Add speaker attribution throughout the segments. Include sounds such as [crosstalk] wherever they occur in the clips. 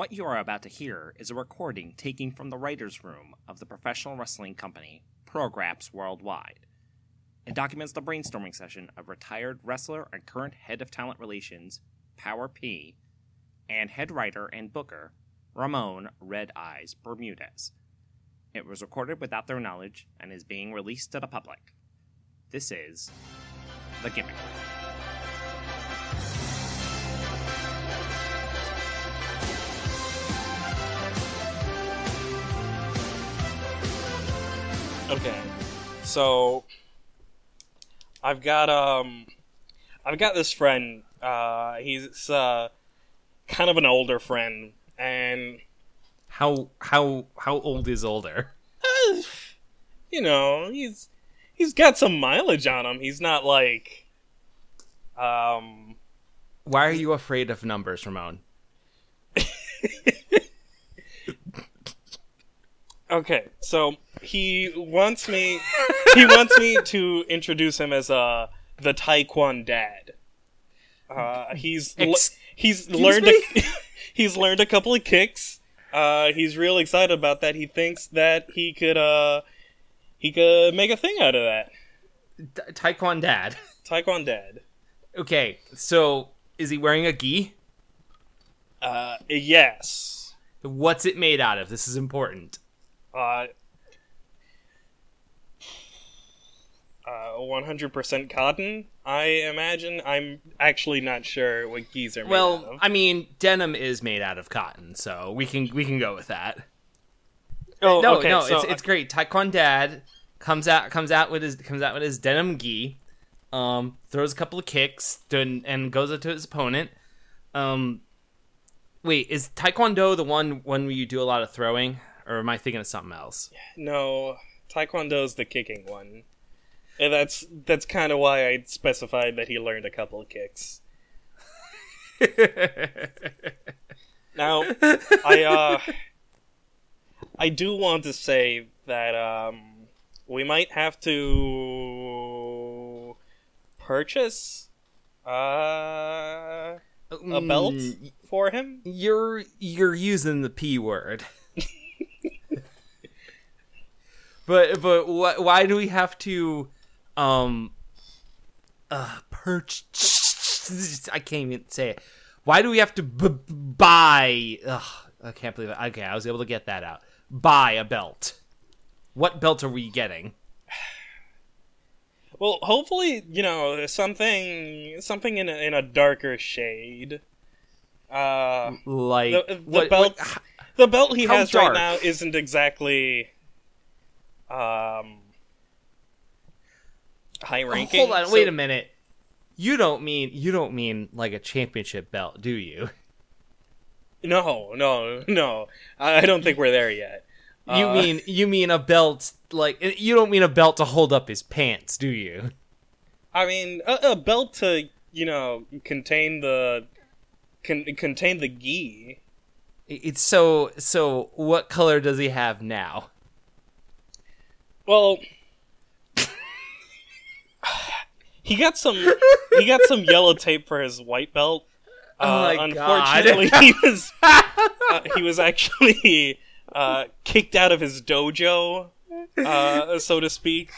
Speaker 1: What you are about to hear is a recording taken from the writer's room of the professional wrestling company Prograps Worldwide. It documents the brainstorming session of retired wrestler and current head of talent relations, Power P, and head writer and booker, Ramon Red Eyes Bermudez. It was recorded without their knowledge and is being released to the public. This is The Gimmick.
Speaker 2: Okay, so I've got um, I've got this friend. Uh, he's uh, kind of an older friend, and
Speaker 3: How how how old is older?
Speaker 2: uh, [sighs] you know, he's he's got some mileage on him. He's not like, um,
Speaker 3: Why are you afraid of numbers, Ramon? [laughs]
Speaker 2: okay. So he wants me, he wants me to introduce him as uh the Taekwondo dad. Uh, he's le-
Speaker 3: Ex-
Speaker 2: he's learned a, [laughs] he's learned a couple of kicks. Uh, he's real excited about that. He thinks that he could uh he could make a thing out of that.
Speaker 3: Taekwondo dad. [laughs]
Speaker 2: Taekwondo dad.
Speaker 3: Okay, so is he wearing a gi?
Speaker 2: Uh, yes.
Speaker 3: What's it made out of? This is important.
Speaker 2: Uh, uh, 100% cotton, I imagine. I'm actually not sure what geese are
Speaker 3: Well. I mean, denim is made out of cotton, so we can we can go with that.
Speaker 2: oh,
Speaker 3: No,
Speaker 2: okay,
Speaker 3: no,
Speaker 2: so
Speaker 3: it's it's great. Taekwondo dad comes out comes out with his comes out with his denim gi, um, throws a couple of kicks, and goes up to his opponent. Um, wait, is Taekwondo the one one where you do a lot of throwing, or am I thinking of something else?
Speaker 2: No, Taekwondo's the kicking one. And that's that's kind of why I specified that he learned a couple of kicks. [laughs] Now, I uh I do want to say that um we might have to purchase uh a belt
Speaker 3: Mm,
Speaker 2: for him.
Speaker 3: You're you're using the p word. [laughs] but but wh- why do we have to um uh perch [laughs] I can't even say it. Why do we have to b- buy ugh, I can't believe it. Okay, I was able to get that out. Buy a belt. What belt are we getting? [sighs]
Speaker 2: Well, hopefully, you know, something something in a, in a darker shade. Uh
Speaker 3: Like
Speaker 2: the, the
Speaker 3: what,
Speaker 2: belt
Speaker 3: what-
Speaker 2: the belt he has
Speaker 3: dark?
Speaker 2: right now isn't exactly um high ranking.
Speaker 3: Hold on,
Speaker 2: so-
Speaker 3: wait a minute. You don't mean you don't mean like a championship belt, do you?
Speaker 2: No, no, no. I I don't think we're there yet.
Speaker 3: You
Speaker 2: Uh,
Speaker 3: mean you mean a belt like you don't mean a belt to hold up his pants, do you?
Speaker 2: I mean a, a belt to, you know, contain the con- contain the gi.
Speaker 3: It's so so what color does he have now?
Speaker 2: Well, [sighs] he got some he got some yellow tape for his white belt.
Speaker 3: Oh
Speaker 2: Uh,
Speaker 3: God.
Speaker 2: unfortunately, [laughs] he was uh, he was actually uh, kicked out of his dojo, uh, so to speak.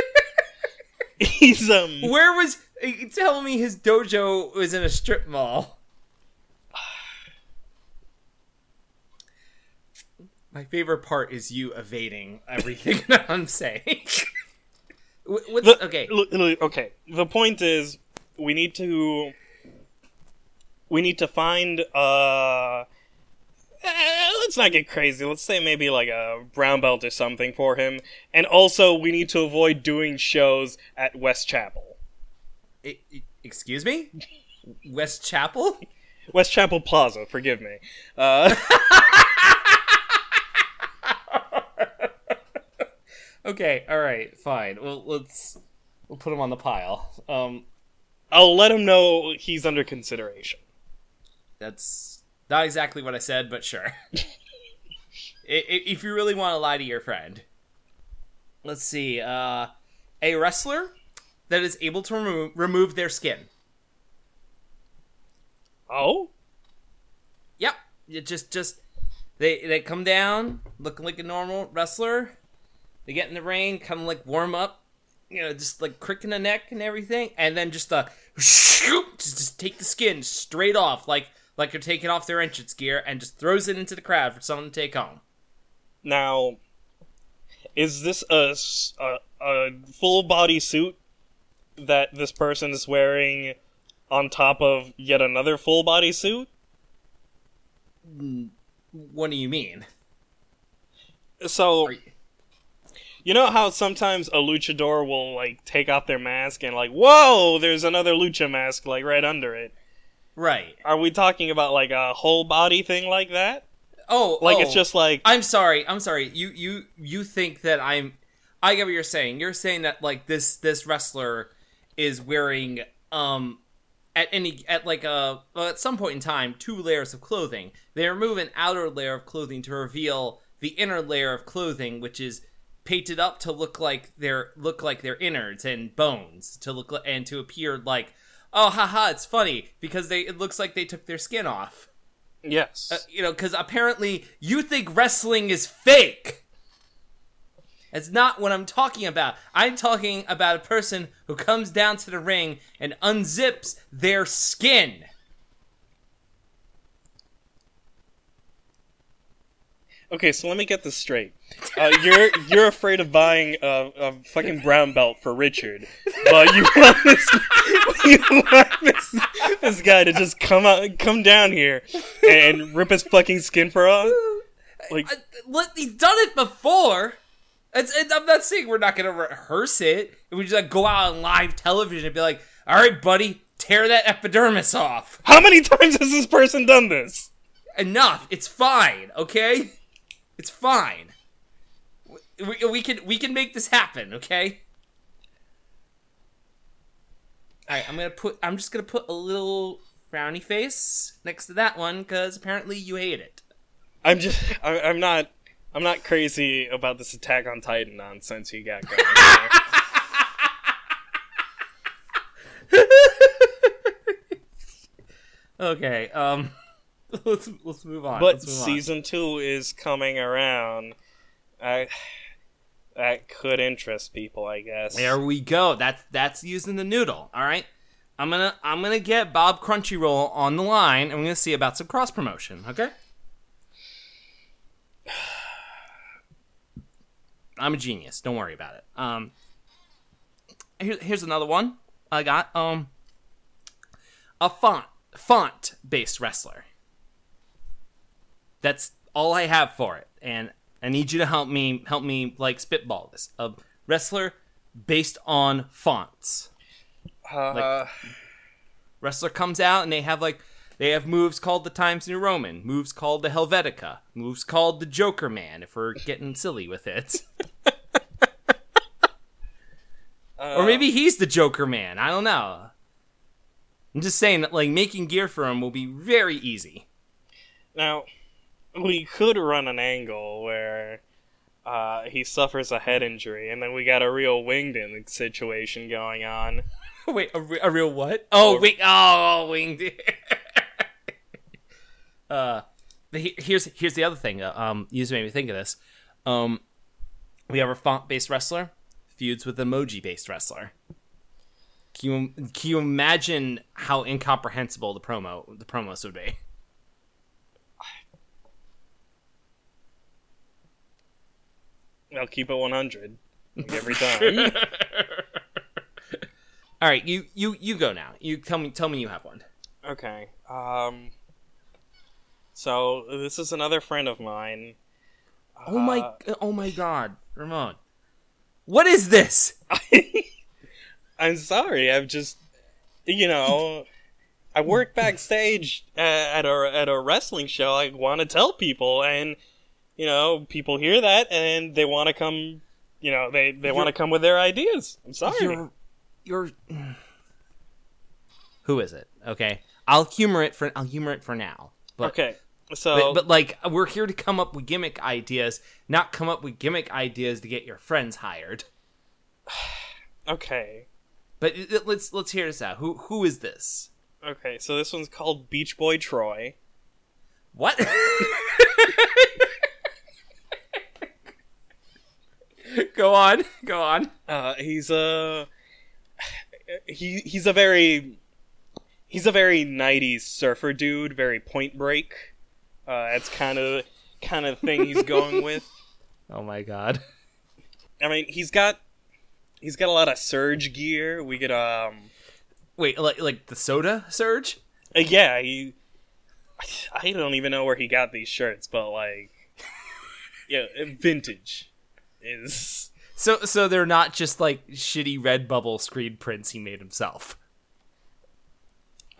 Speaker 2: [laughs] He's um
Speaker 3: Where was tell me his dojo was in a strip mall. My favorite part is you evading everything [laughs] that I'm saying. [laughs] What's
Speaker 2: The-
Speaker 3: okay?
Speaker 2: okay. The point is, we need to we need to find uh. eh, let's not get crazy. Let's say maybe like a brown belt or something for him, and also we need to avoid doing shows at West Chapel.
Speaker 3: I- I- excuse me, West Chapel.
Speaker 2: West Chapel Plaza, forgive me. Uh, [laughs]
Speaker 3: Okay, all right, fine. Well, let's we'll put him on the pile. Um,
Speaker 2: I'll let him know he's under consideration.
Speaker 3: that's not exactly what I said, but sure. [laughs] I- i- if you really want to lie to your friend, let's see. Uh, a wrestler that is able to remo- remove their skin.
Speaker 2: Oh,
Speaker 3: Yep. you just just they they come down looking like a normal wrestler. They get in the ring, kind of like warm up, you know, just like cricking the neck and everything, and then just uh, shoot, just, just take the skin straight off, like like you're taking off their entrance gear, and just throws it into the crowd for someone to take home.
Speaker 2: Now, is this a a full body suit that this person is wearing on top of yet another full body suit?
Speaker 3: What do you mean?
Speaker 2: So,
Speaker 3: you-
Speaker 2: you know how sometimes a luchador will like take off their mask and like, whoa, there's another lucha mask like right under it.
Speaker 3: Right.
Speaker 2: Are we talking about like a whole body thing like that?
Speaker 3: Oh,
Speaker 2: Like
Speaker 3: oh.
Speaker 2: it's just like
Speaker 3: I'm sorry. I'm sorry. You you you think that I'm I get what you're saying. You're saying that like this this wrestler is wearing um at any at like a well, at some point in time two layers of clothing. They remove an outer layer of clothing to reveal the inner layer of clothing which is painted up to look like their look like their innards and bones to look li- and to appear like oh haha it's funny because they it looks like they took their skin off
Speaker 2: yes.
Speaker 3: uh, you know, because apparently you think wrestling is fake. That's not what I'm talking about. I'm talking about a person who comes down to the ring and unzips their skin.
Speaker 2: Okay, so let me get this straight. Uh, you're you're afraid of buying a, a fucking brown belt for Richard, but you want this you want this, this guy to just come out, come down here and rip his fucking skin for us. Like,
Speaker 3: let- He's done it before. It's, it's, I'm not saying we're not going to rehearse it. We just like go out on live television and be like, "All right, buddy, tear that epidermis off."
Speaker 2: how many times has this person done this?
Speaker 3: enough. It's fine, okay? It's fine. We, we can we can make this happen, okay? All right, I'm gonna put. I'm just gonna put a little frowny face next to that one because apparently you hate it.
Speaker 2: I'm just, I, I'm not, I'm not crazy about this Attack on Titan nonsense you got going. on. [laughs]
Speaker 3: Okay, um, [laughs] let's let's move on.
Speaker 2: But
Speaker 3: Let's move on.
Speaker 2: season two is coming around. I, that could interest people, I guess.
Speaker 3: There we go. That's that's using the noodle. All right. I'm gonna I'm gonna get Bob Crunchyroll on the line, and we're gonna see about some cross promotion. Okay. [sighs] I'm a genius. Don't worry about it. Um. Here, here's another one I got. Um. A font font based wrestler. That's all I have for it, and I need you to help me help me like spitball this. A wrestler based on fonts.
Speaker 2: Uh,
Speaker 3: Wrestler comes out and they have like they have moves called the Times New Roman, moves called the Helvetica, moves called the Jokerman. If we're getting silly with it, [laughs] or maybe he's the Jokerman. I don't know. I'm just saying that like making gear for him will be very easy.
Speaker 2: Now, we could run an angle where uh, he suffers a head injury, and then we got a real Wingdings situation going on. [laughs]
Speaker 3: Wait, a, re- a real what? Oh,
Speaker 2: Or-
Speaker 3: wing. Oh, winged. [laughs] uh, here's here's the other thing. Uh, um, you just made me think of this. Um, we have a font-based wrestler feuds with emoji-based wrestler. Can you can you imagine how incomprehensible the promo the promos would be?
Speaker 2: I'll keep it 100 like every [laughs] time.
Speaker 3: All right, you you you go now. You tell me tell me you have one.
Speaker 2: okay. Um. So this is another friend of mine.
Speaker 3: Oh my
Speaker 2: Uh,
Speaker 3: oh my God, Ramon, what is this? [laughs]
Speaker 2: I'm sorry. I've just, you know, I work backstage at a at a wrestling show. I want to tell people, and you know, people hear that and they want to come. You know, they they want to come with their ideas. I'm sorry.
Speaker 3: You're, you're. [sighs] Who is it? Okay, I'll humor it for I'll humor it for now. But,
Speaker 2: okay, so
Speaker 3: but, but like we're here to come up with gimmick ideas, not come up with gimmick ideas to get your friends hired. [sighs]
Speaker 2: okay,
Speaker 3: But it- it- let's let's hear this out. Who who is this?
Speaker 2: okay. So this one's called Beach Boy Troy.
Speaker 3: What? [laughs] [laughs] [laughs] go on, go on.
Speaker 2: Uh, he's a he he's a very he's a very '90s surfer dude, very Point Break. Uh, that's kind of kind of thing he's going [laughs] with.
Speaker 3: Oh my god.
Speaker 2: I mean, he's got he's got a lot of surge gear. We get um
Speaker 3: Wait, like like the soda surge?
Speaker 2: uh, yeah, he I don't even know where he got these shirts, but like [laughs] yeah, vintage is
Speaker 3: So so they're not just like shitty Redbubble screen prints he made himself.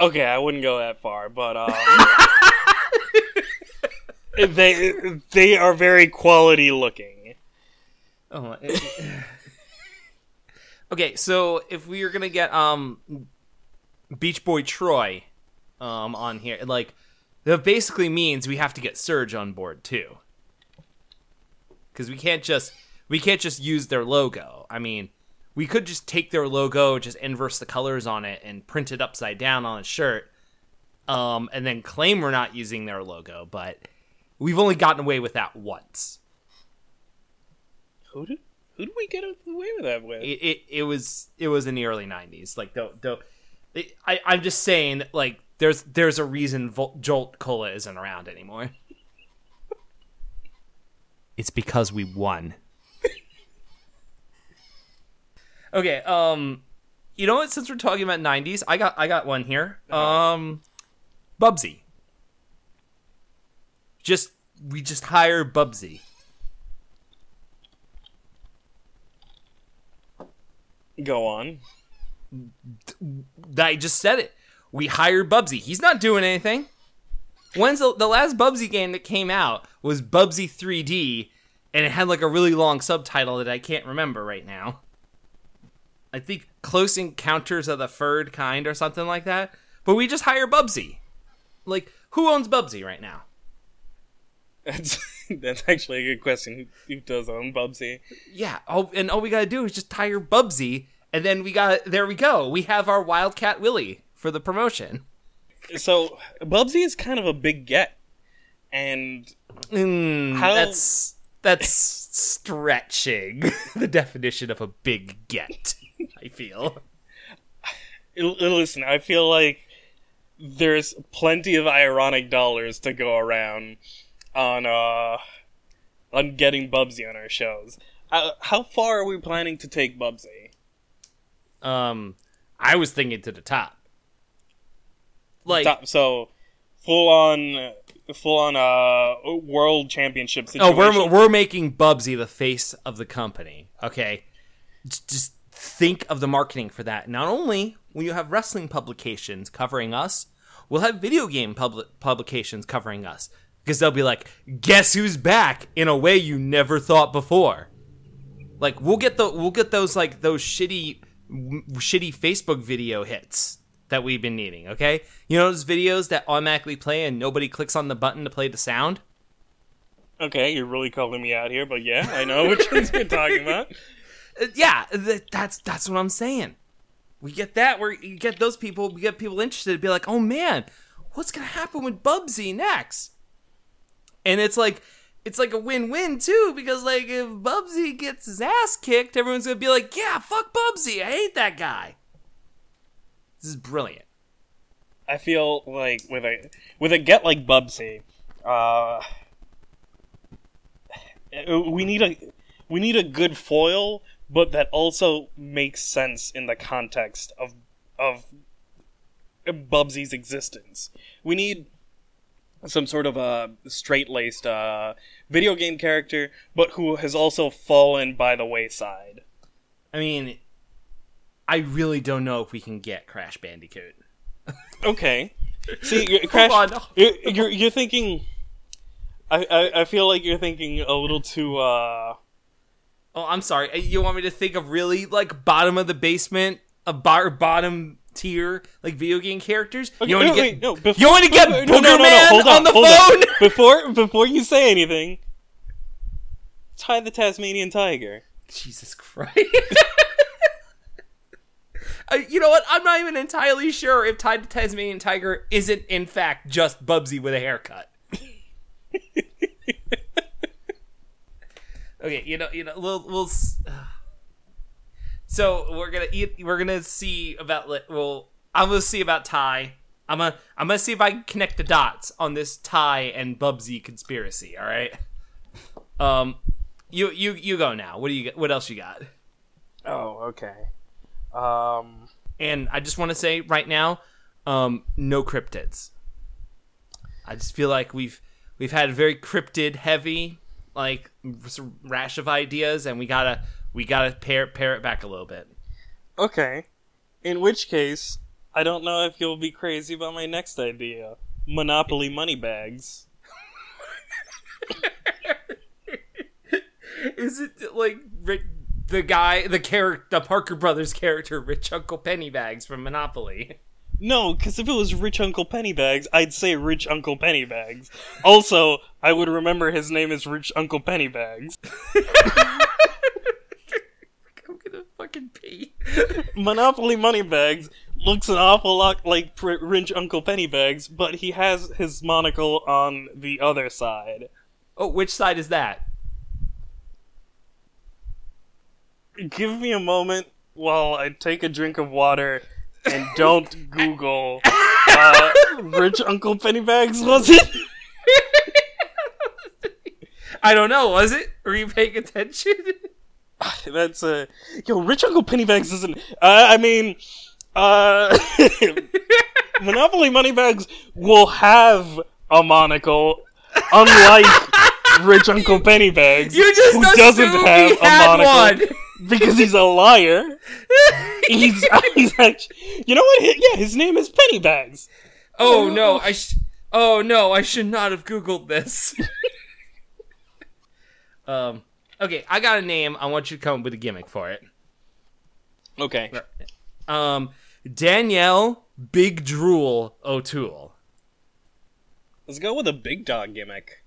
Speaker 2: Okay, I wouldn't go that far, but um, [laughs] they they are very quality looking.
Speaker 3: Oh. my- [sighs] okay, so if we are gonna get um Beach Boy Troy um on here, like that basically means we have to get Surge on board too. Because we can't just we can't just use their logo. I mean, we could just take their logo, just inverse the colors on it, and print it upside down on a shirt, um, and then claim we're not using their logo. But we've only gotten away with that once.
Speaker 2: Who did who did we get away with that with?
Speaker 3: it, it, it was it was in the early 90s like don't don't it, I, i'm just saying that, like there's there's a reason Vol- jolt cola isn't around anymore [laughs] it's because we won okay um you know what since we're talking about 90s i got i got one here um bubsy just we just hire bubsy
Speaker 2: Go on.
Speaker 3: I just said it. We hired Bubsy. He's not doing anything. When's the, the last Bubsy game that came out was Bubsy 3D, and it had like a really long subtitle that I can't remember right now. I think Close Encounters of the Furred Kind or something like that. But we just hire Bubsy. Like, who owns Bubsy right now?
Speaker 2: That's [laughs] that's actually a good question. Who, who does own Bubsy?
Speaker 3: Yeah, all, and all we gotta do is just hire Bubsy, and then we got there we go. We have our Wildcat Willie for the promotion.
Speaker 2: So Bubsy is kind of a big get, and
Speaker 3: Mm,
Speaker 2: How-
Speaker 3: That's that's stretching [laughs] the definition of a big get. I feel.
Speaker 2: listen, I feel like there's plenty of ironic dollars to go around on uh on getting Bubsy on our shows. Uh, how far are we planning to take Bubsy?
Speaker 3: Um, I was thinking to the top. Like,
Speaker 2: Top- so full on full on uh world championship situation.
Speaker 3: oh, we're we're making Bubsy the face of the company. Okay, just think of the marketing for that. Not only will you have wrestling publications covering us, we'll have video game public publications covering us because they'll be like, "Guess who's back?" in a way you never thought before. Like we'll get the we'll get those like those shitty w- shitty Facebook video hits that we've been needing. Okay, you know those videos that automatically play and nobody clicks on the button to play the sound.
Speaker 2: Okay, you're really calling me out here, but yeah, I know which ones you're [laughs] talking about.
Speaker 3: Uh, yeah, th- that's that's what I'm saying. We get that. where you get those people. We get people interested to be like, oh man, what's gonna happen with Bubsy next? And it's like it's like a win-win too because like if Bubsy gets his ass kicked, everyone's gonna be like, yeah, fuck Bubsy. I hate that guy. This is brilliant.
Speaker 2: I feel like with a with a get like Bubsy, uh, we need a we need a good foil, but that also makes sense in the context of of Bubsy's existence. We need some sort of a straight laced uh, video game character, but who has also fallen by the wayside.
Speaker 3: I mean, I really don't know if we can get Crash Bandicoot.
Speaker 2: Okay. [laughs] See, Crash,
Speaker 3: on.
Speaker 2: you're, you're you're thinking. I, I I feel like you're thinking a little too. uh
Speaker 3: Oh, I'm sorry. Uh, You want me to think of really like bottom of the basement, a bar bottom tier like video game characters?
Speaker 2: Okay,
Speaker 3: you want
Speaker 2: no,
Speaker 3: to
Speaker 2: wait,
Speaker 3: get
Speaker 2: no, before,
Speaker 3: you want to get
Speaker 2: no,
Speaker 3: Booger
Speaker 2: no, no, no,
Speaker 3: Man
Speaker 2: hold
Speaker 3: on, the phone? [laughs]
Speaker 2: before before you say anything. Ty the Tasmanian tiger. [laughs]
Speaker 3: Jesus Christ. Uh, you know what? I'm not even entirely sure if Ty the Tasmanian Tiger isn't in fact just Bubsy with a haircut. [laughs] okay, you know, you know, we'll we'll. Uh, [sighs] so we're gonna eat, we're gonna see about well, I'm gonna see about Ty. I'm gonna I'm gonna see if I can connect the dots on this Ty and Bubsy conspiracy. All right. Um, you you you go now. What do you what else you got?
Speaker 2: Oh, okay. Um,
Speaker 3: And I just want to say right now, um, no cryptids. I just feel like we've we've had a very cryptid heavy like rash of ideas, and we gotta we gotta pare pare it back a little bit.
Speaker 2: okay. In which case, I don't know if you'll be crazy about my next idea. Monopoly money bags. [laughs]
Speaker 3: Is it like the guy, the character, the Parker Brothers character, Rich Uncle Pennybags from Monopoly?
Speaker 2: No, because if it was Rich Uncle Pennybags, I'd say Rich Uncle Pennybags. Also, I would remember his name is Rich Uncle Pennybags.
Speaker 3: I'm gonna fucking pee.
Speaker 2: Monopoly Moneybags looks an awful lot like Pr- Rich Uncle Pennybags, but he has his monocle on the other side.
Speaker 3: Oh, which side is that?
Speaker 2: Give me a moment while I take a drink of water and don't [laughs] Google uh, Rich Uncle Pennybags, was it?
Speaker 3: I don't know. Was it? Were you paying attention? [laughs]
Speaker 2: That's uh yo, Rich Uncle Pennybags isn't. Uh, I mean, uh, [laughs] Monopoly Moneybags will have a monocle, unlike Rich Uncle Pennybags,
Speaker 3: You just
Speaker 2: who doesn't have
Speaker 3: he
Speaker 2: a
Speaker 3: had
Speaker 2: monocle
Speaker 3: one.
Speaker 2: because he's a liar. [laughs] He's, [laughs] he's actually, you know what? Yeah, his name is Pennybags.
Speaker 3: Oh no! I sh- oh no! I should not have googled this. [laughs] um. Okay, I got a name. I want you to come up with a gimmick for it.
Speaker 2: Okay.
Speaker 3: Um, Danielle Big Drool O'Toole.
Speaker 2: Let's go with a big dog gimmick.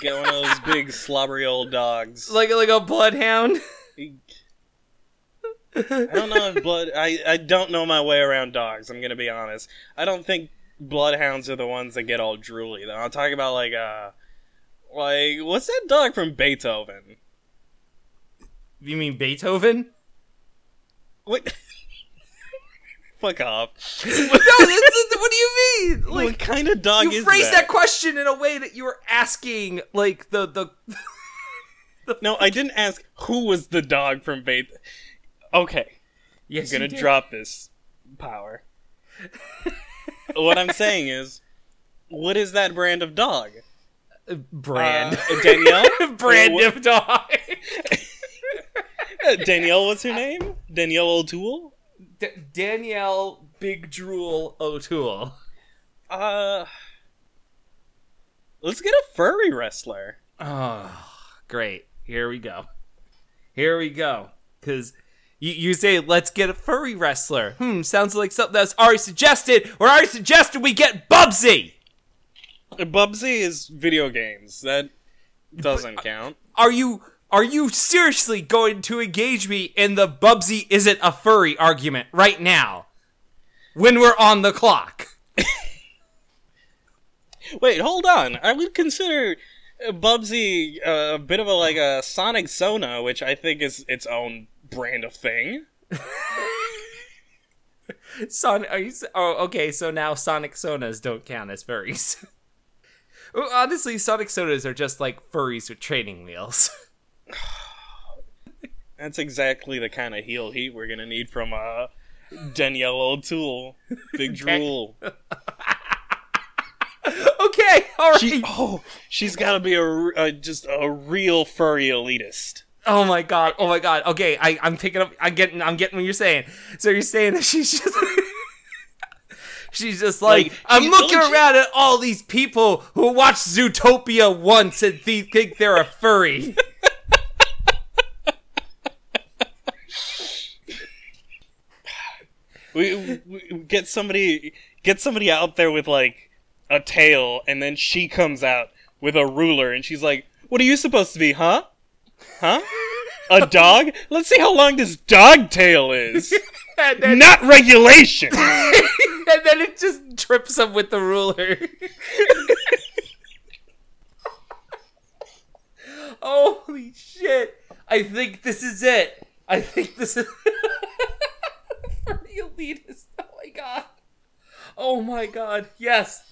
Speaker 2: Get one of those big slobbery old dogs.
Speaker 3: Like like a bloodhound.
Speaker 2: I don't know if blood. I I don't know my way around dogs. I'm gonna be honest. I don't think bloodhounds are the ones that get all drooly. Though I'm talking about like uh, like what's that dog from Beethoven?
Speaker 3: You mean Beethoven?
Speaker 2: What? Fuck off.
Speaker 3: No, this is, what do you mean?
Speaker 2: what kind of dog
Speaker 3: you phrased
Speaker 2: that?
Speaker 3: that question in a way that you were asking like the the. [laughs]
Speaker 2: No, I didn't ask who was the dog from Faith. Okay,
Speaker 3: Yes,
Speaker 2: I'm gonna drop this power. what I'm saying is, what is that brand of dog?
Speaker 3: brand.
Speaker 2: Uh, Danielle? [laughs]
Speaker 3: brand of dog. [laughs]
Speaker 2: Danielle, what's her name? Danielle O'Toole?
Speaker 3: D- Danielle Big Drool O'Toole.
Speaker 2: Uh, let's get a furry wrestler.
Speaker 3: Oh, great. Here we go. Here we go. Because you, you say, let's get a furry wrestler. Hmm, sounds like something that's already suggested. Or already suggested we get Bubsy.
Speaker 2: Bubsy is video games. That doesn't count.
Speaker 3: Are you are you seriously going to engage me in the Bubsy isn't a furry argument right now? When we're on the clock. [laughs]
Speaker 2: Wait, hold on. I would consider Bubsy uh, a bit of a like a Sonic Sona, which I think is its own brand of thing. [laughs]
Speaker 3: Son, are you? Oh, okay. So now Sonic Sonas don't count as furries. [laughs] Honestly, Sonic Sonas are just like furries with training wheels. [sighs]
Speaker 2: That's exactly the kind of heel heat we're gonna need from uh, Danielle O'Toole, Big [laughs] Drool. [laughs]
Speaker 3: okay, all right.
Speaker 2: She, oh, she's got to be a, a- just a real furry elitist.
Speaker 3: oh my god. Oh my god. Okay, I, I'm picking up. I'm getting. I'm getting what you're saying. So you're saying that she's just. [laughs] She's just like,
Speaker 2: Like,
Speaker 3: I'm looking
Speaker 2: legit-
Speaker 3: around at all these people who watched Zootopia once and th- think they're a furry.
Speaker 2: We, we get somebody get somebody out there with like a tail, and then she comes out with a ruler, and she's like, "What are you supposed to be, huh? Huh? A [laughs] dog? Let's see how long this dog tail is. [laughs]
Speaker 3: then,
Speaker 2: Not regulation." [laughs]
Speaker 3: and then it just trips him with the ruler. Holy shit! I think this is it. I think this is elitist. [laughs] Oh my god. Oh my god. Yes.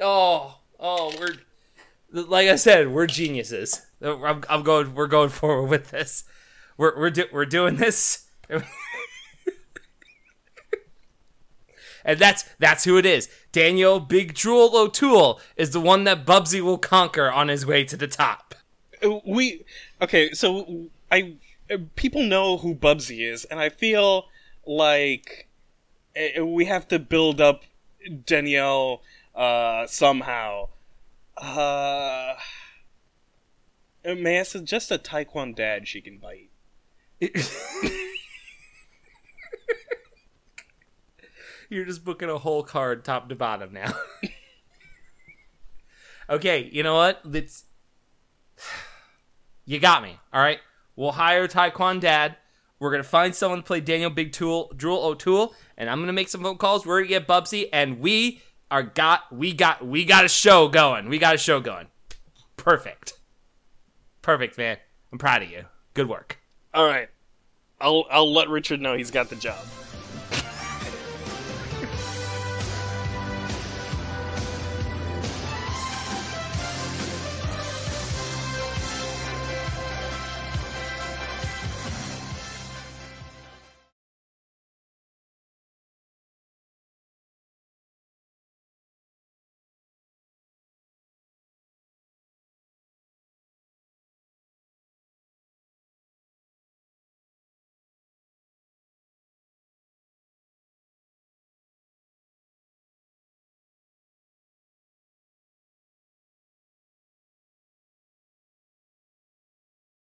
Speaker 3: Oh. Oh, we're like I said, we're geniuses. I'm, I'm going. We're going forward with this. We're we're do, we're doing this. [laughs] and that's that's who it is. Daniel Big Drool O'Toole is the one that Bubsy will conquer on his way to the top.
Speaker 2: We okay, so I uh, people know who Bubsy is, and I feel like uh, we have to build up Danielle uh, somehow. Uh, may I suggest a Taekwondo dad she can bite? [laughs]
Speaker 3: You're just booking a whole card top to bottom now. [laughs] okay, you know what? Let's. [sighs] You got me. All right. We'll hire Taekwon Dad. We're gonna find someone to play Daniel Big Tool, O'Toole, and I'm gonna make some phone calls. We're gonna get Bubsy, and we are got we got we got a show going. We got a show going. Perfect, perfect, man. I'm proud of you. Good work.
Speaker 2: All right, I'll I'll let Richard know he's got the job.